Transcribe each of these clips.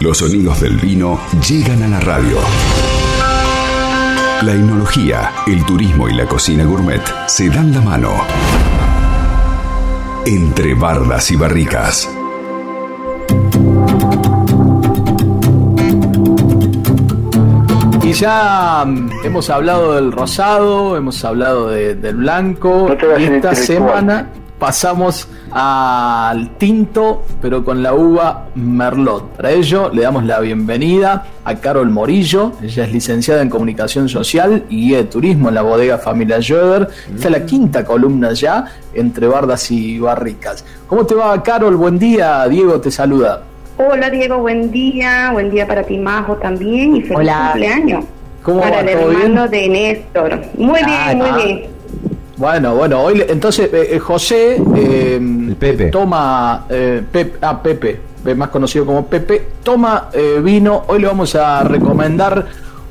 Los sonidos del vino llegan a la radio. La enología, el turismo y la cocina gourmet se dan la mano. Entre bardas y barricas. Y ya mm, hemos hablado del rosado, hemos hablado de- del blanco. No te esta semana pasamos al tinto, pero con la uva Merlot. Para ello le damos la bienvenida a Carol Morillo. Ella es licenciada en Comunicación Social y guía de turismo en la bodega Familia Schroeder. Esta es la quinta columna ya entre bardas y barricas. ¿Cómo te va, Carol? Buen día. Diego te saluda. Hola Diego, buen día, buen día para ti Majo también y feliz Hola. cumpleaños. ¿Cómo para va? el ¿Todo hermano bien? de Néstor. Muy bien, Ah, muy ah. bien. Bueno, bueno, hoy le- entonces eh, eh, José eh, Pepe. toma eh, Pep- ah, Pepe, eh, más conocido como Pepe, toma eh, vino. Hoy le vamos a recomendar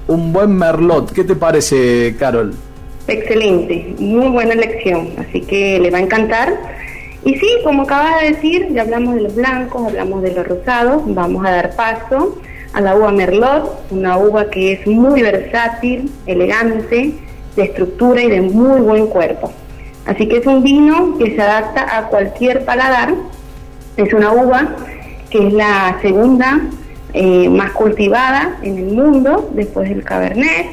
un buen merlot. ¿Qué te parece, Carol? Excelente, muy buena elección, así que le va a encantar. Y sí, como acabas de decir, ya hablamos de los blancos, hablamos de los rosados, vamos a dar paso a la uva Merlot, una uva que es muy versátil, elegante, de estructura y de muy buen cuerpo. Así que es un vino que se adapta a cualquier paladar, es una uva que es la segunda eh, más cultivada en el mundo después del Cabernet.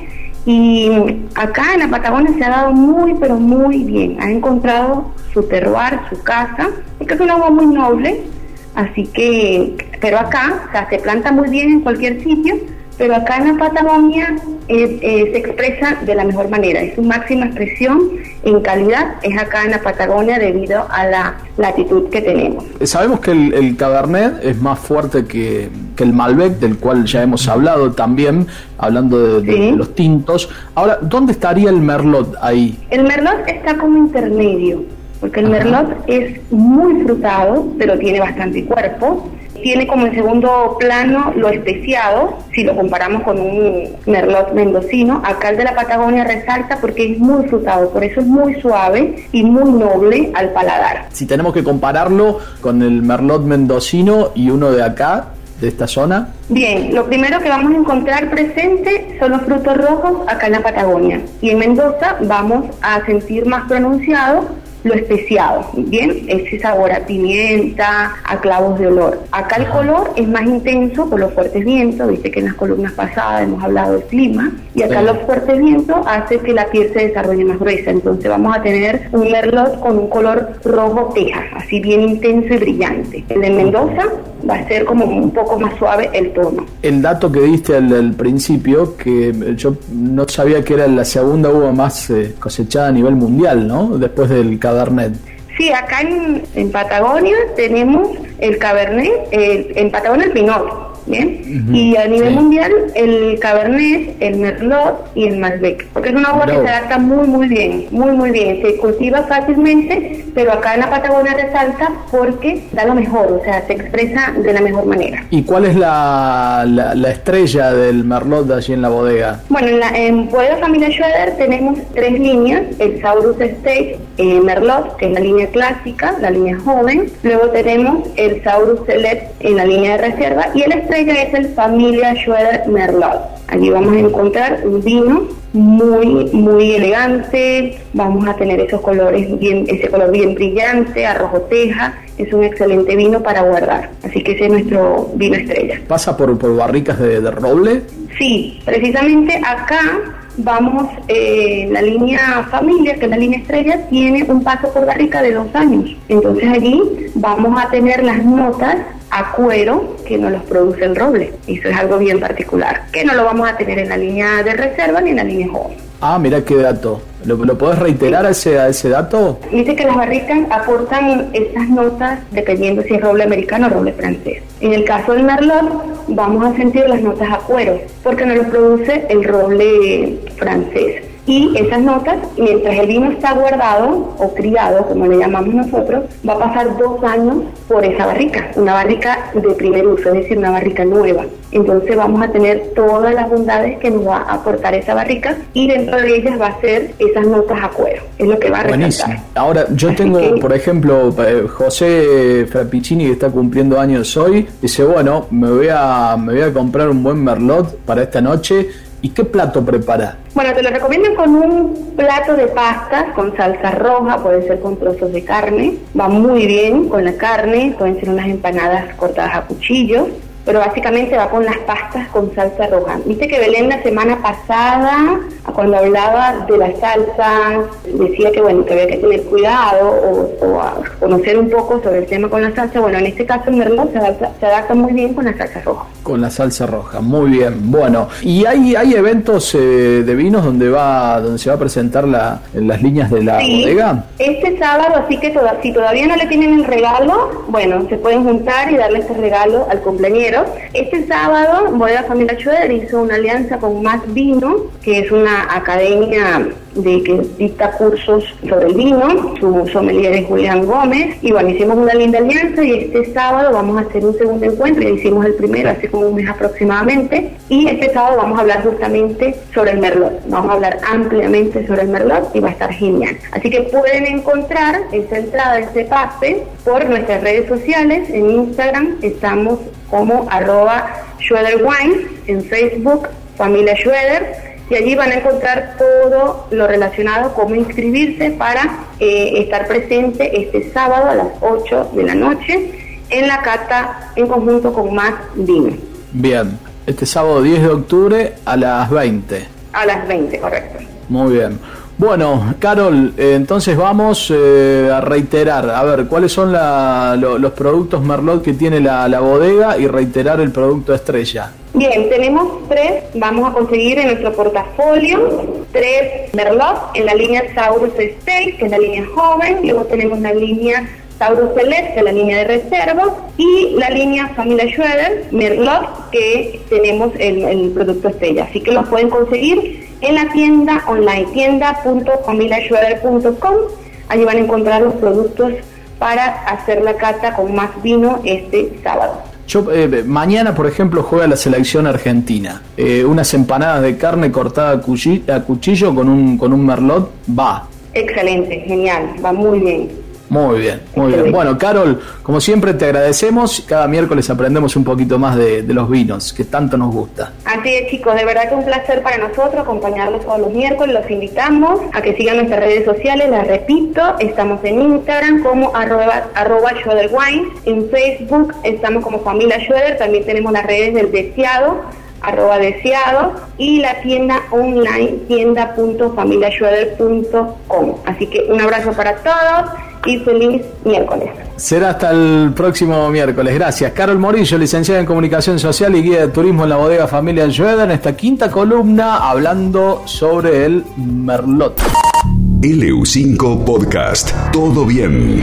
Y acá en la Patagonia se ha dado muy, pero muy bien. Ha encontrado su terroir, su casa, porque es una uva muy noble. Así que, pero acá, o sea, se planta muy bien en cualquier sitio, pero acá en la Patagonia eh, eh, se expresa de la mejor manera. Es su máxima expresión en calidad, es acá en la Patagonia debido a la latitud que tenemos. Eh, Sabemos que el, el Cabernet es más fuerte que, que el Malbec, del cual ya hemos hablado también, hablando de, de- Sí. de los tintos. Ahora, ¿dónde estaría el Merlot ahí? El merlot está como intermedio, porque el Ajá. merlot es muy frutado, pero tiene bastante cuerpo. Tiene como en segundo plano lo especiado, si lo comparamos con un merlot mendocino. Acá el de la Patagonia resalta porque es muy frutado, por eso es muy suave y muy noble al paladar. Si tenemos que compararlo con el Merlot mendocino y uno de acá, de esta zona. Bien, lo primero que vamos a encontrar presente son los frutos rojos acá en la Patagonia. Y en Mendoza vamos a sentir más pronunciado lo especiado, bien, ese sabor a pimienta, a clavos de olor. Acá el color es más intenso por los fuertes vientos, viste que en las columnas pasadas hemos hablado del clima, y acá Sí. los fuertes vientos hace que la piel se desarrolle más gruesa, entonces vamos a tener un merlot con un color rojo teja, así bien intenso y brillante. El de Mendoza va a ser como un poco más suave el tono. El dato que diste al, al principio, que yo no sabía que era la segunda uva más eh, cosechada a nivel mundial, ¿no? Después del Cabernet. Sí, acá en, en Patagonia tenemos el Cabernet, el- en Patagonia el Pinot, ¿bien? Ujú, Y a nivel sí. mundial el Cabernet, el Merlot y el Malbec, porque es una uva Mirá que se adapta muy, muy bien, muy, muy bien. Se cultiva fácilmente, pero acá en la Patagonia resalta porque da lo mejor, o sea, se expresa de la mejor manera. ¿Y cuál es la, la, la estrella del Merlot de allí en la bodega? Bueno, en, la, en Bodega Familia Schroeder tenemos tres líneas, el Saurus State eh, Merlot, que es la línea clásica, la línea joven, luego tenemos el Saurus Select en la línea de reserva y el estrella es el Familia Schroeder Merlot. Allí vamos a encontrar un vino muy muy elegante, vamos a tener esos colores bien ese color bien brillante, a rojo teja, es un excelente vino para guardar. Así que ese es nuestro vino estrella. ¿Pasa por, por barricas de, de roble? Sí, precisamente acá vamos, eh, la línea familia, que es la línea estrella, tiene un paso por barrica de dos años. Entonces allí vamos a tener las notas a cuero que nos los produce el roble. Eso es algo bien particular, que no lo vamos a tener en la línea de reserva ni en la línea joven. Ah, mira qué dato. ¿Lo, lo podés reiterar a ese, a ese dato? Dice que las barricas aportan esas notas dependiendo si es roble americano o roble francés. En el caso del merlot vamos a sentir las notas a cuero porque nos lo produce el roble francés. Y esas notas, mientras el vino está guardado o criado, como le llamamos nosotros, va a pasar dos años por esa barrica, una barrica de primer uso, es decir, una barrica nueva. Entonces vamos a tener todas las bondades que nos va a aportar esa barrica y dentro de ellas va a ser esas notas a cuero, es lo que va a Buenísimo. Ahora, yo tengo, por ejemplo, eh, José Frappicini que está cumpliendo años hoy, dice, bueno, me voy a, me voy a comprar un buen merlot para esta noche ¿Y qué plato prepara? Bueno, te lo recomiendo con un plato de pastas con salsa roja, puede ser con trozos de carne, va muy bien con la carne, pueden ser unas empanadas cortadas a cuchillo, pero básicamente va con las pastas con salsa roja. Viste que Belén la semana pasada, cuando hablaba de la salsa, decía que bueno, que había que tener cuidado o, conocer un poco sobre el tema con la salsa. Bueno, en este caso merlot se adapta, muy bien con la salsa roja. Con la salsa roja, muy bien. Bueno, ¿y hay, hay eventos eh, de vinos donde va donde se va a presentar la, las líneas de la bodega? Este sábado, así que si todavía no le tienen el regalo, bueno, se pueden juntar y darle este regalo al este sábado, Bodega Familia Schroeder hizo una alianza con Más Vino, que es una academia de que dicta cursos sobre el vino, su sommelier es Julián Gómez, y bueno, hicimos una linda alianza y este sábado vamos a hacer un segundo encuentro, ya hicimos el primero hace como un mes aproximadamente, y este sábado vamos a hablar justamente sobre el Merlot, vamos a hablar ampliamente sobre el Merlot y va a estar genial. Así que pueden encontrar esa entrada, ese pase, por nuestras redes sociales, en Instagram estamos como arroba Schroeder Wine, en Facebook Familia Schroeder, y allí van a encontrar todo lo relacionado, cómo inscribirse para eh, estar presente este sábado a las 8 de la noche en la cata en conjunto con Más Vino. Bien, este sábado 10 de octubre a las 20. A las 20, correcto. Muy bien. Bueno, Carol, eh, entonces vamos eh, a reiterar, a ver, ¿cuáles son los productos Merlot que tiene la, bodega y reiterar el producto estrella? Bien, tenemos tres, vamos a conseguir en nuestro portafolio tres Merlot en la línea Saurus Estate, que es la línea joven, luego tenemos la línea Taurus Celeste, la línea de reserva, y la línea Familia Schroeder, Merlot, que tenemos el, el producto estrella. Así que los pueden conseguir en la tienda online tienda.familiaschroeder.com. Allí van a encontrar los productos para hacer la cata con más vino este sábado. Yo, eh, mañana, por ejemplo, juega la selección argentina. Eh, unas empanadas de carne cortada a cuchillo, a cuchillo con un, con un merlot, va. Excelente, genial, va muy bien. Muy bien, muy bien. Bueno, Carol, como siempre te agradecemos. Cada miércoles aprendemos un poquito más de, los vinos, que tanto nos gusta. Así es, chicos, de verdad que es un placer para nosotros acompañarlos todos los miércoles. Los invitamos a que sigan nuestras redes sociales. Les repito, estamos en Instagram como arroba, arroba Wine. En Facebook estamos como Familia Schroeder. También tenemos las redes del deseado arroba deseado y la tienda online tienda.familiaschroeder.com. Así que un abrazo para todos y feliz miércoles. Será hasta el próximo miércoles. Gracias. Carol Morillo, licenciada en Comunicación Social y guía de turismo en la bodega Familia Schroeder, en esta quinta columna hablando sobre el Merlot. LU5 Podcast. Todo bien.